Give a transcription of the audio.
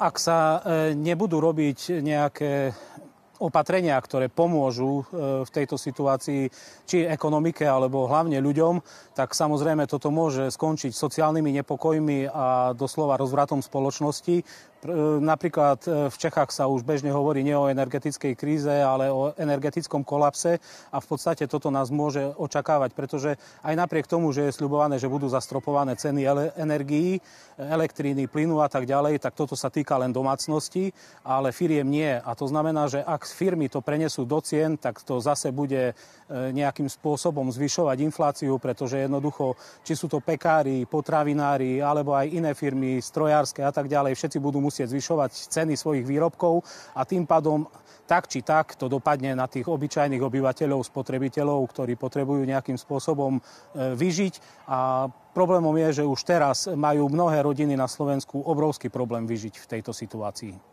Ak sa nebudú robiť nejaké opatrenia, ktoré pomôžu e, v tejto situácii či ekonomike, alebo hlavne ľuďom, tak samozrejme toto môže skončiť sociálnymi nepokojmi a doslova rozvratom spoločnosti. E, napríklad e, v Čechách sa už bežne hovorí nie o energetickej kríze, ale o energetickom kolapse a v podstate toto nás môže očakávať, pretože aj napriek tomu, že je sľubované, že budú zastropované ceny energií, elektríny, plynu a tak ďalej, tak toto sa týka len domácnosti, ale firiem nie. A to znamená, že ak firmy to prenesú do cien, tak to zase bude e, nejakým spôsobom zvyšovať infláciu, pretože jednoducho, či sú to pekári, potravinári, alebo aj iné firmy, strojárske a tak ďalej, všetci budú musieť zvyšovať ceny svojich výrobkov a tým pádom tak či tak to dopadne na tých obyčajných obyvateľov, spotrebiteľov, ktorí potrebujú nejakým spôsobom e, vyžiť. A problémom je, že už teraz majú mnohé rodiny na Slovensku obrovský problém vyžiť v tejto situácii.